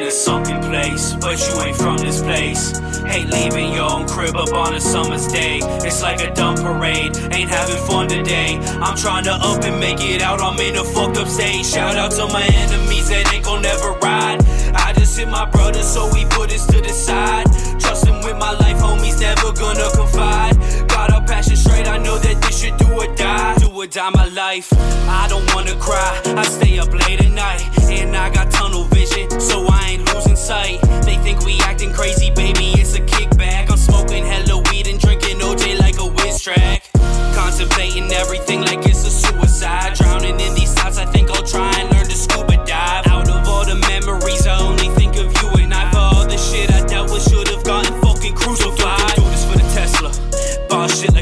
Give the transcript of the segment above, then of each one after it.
in a sunken place, but you ain't from this place. Ain't leaving your own crib up on a summer's day. It's like a dumb parade, ain't having fun today. I'm trying to up and make it out, I'm in a fucked up state. Shout out to my enemies that ain't gon' never ride. I just hit my brother, so we put this to the side. Trusting with my life, homies never gonna confide. Got our passion straight, I know that this should do or die. Do or die my life. I don't wanna cry, I stay up late at night. And I got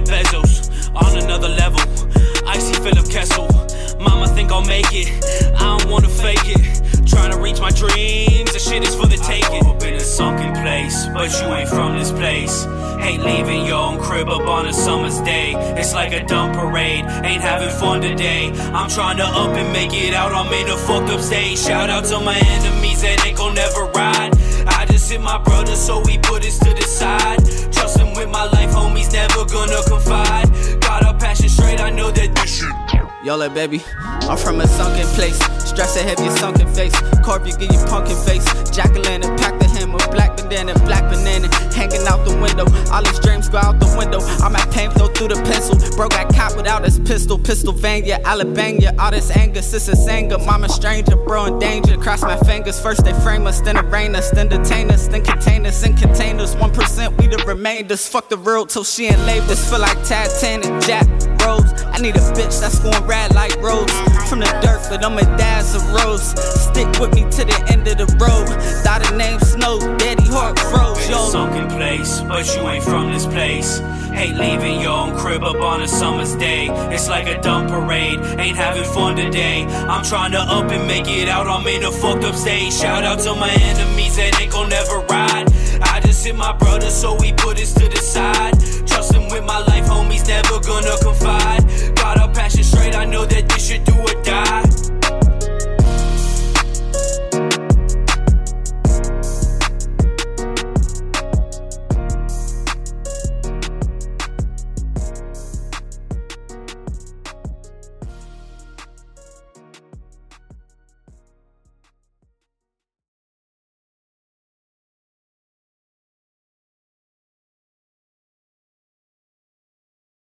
Bezos. On another level, icy Philip Kessel. Mama think I'll make it, I don't wanna fake it. Trying to reach my dreams, the shit is for the taking. Up in a sunken place, but you ain't from this place. Hate leaving your own crib up on a summer's day. It's like a dumb parade, ain't having fun today. I'm trying to up and make it out, I'm in a fucked up state. Shout out to my enemies that ain't gon' never ride. I just hit my brother, so we put this Yola, baby. I'm from a sunken place. Stress of your sunken face. Carve you, get your pumpkin face. O' lantern, pack the hammer. Black bandana, black banana. Hanging out the window. All his dreams go out the window. I'm at pain flow through the pencil. Bro got caught without his pistol. Pistol Pennsylvania, Alabama. All this anger, sister's anger. Mama stranger, bro in danger. Cross my fingers. First they frame us, then arraign us, then detain us, then contain us in containers. 1% we the remainders. Fuck the world till she ain't labeled. This feel like Titanic, Jack. I need a bitch that's going rad like Rose. From the dirt, but I'm a dad's a rose. Stick with me to the end of the road. Daughter name a sunken place, but you ain't from this place. Hate leaving your own crib up on a summer's day. It's like a dumb parade, ain't having fun today. I'm trying to up and make it out, I'm in a fucked up state. Shout out to my enemies that ain't gon' never ride. I just hit my brother, so we put this to the side. Trusting with my life, homies never gonna confide. Got our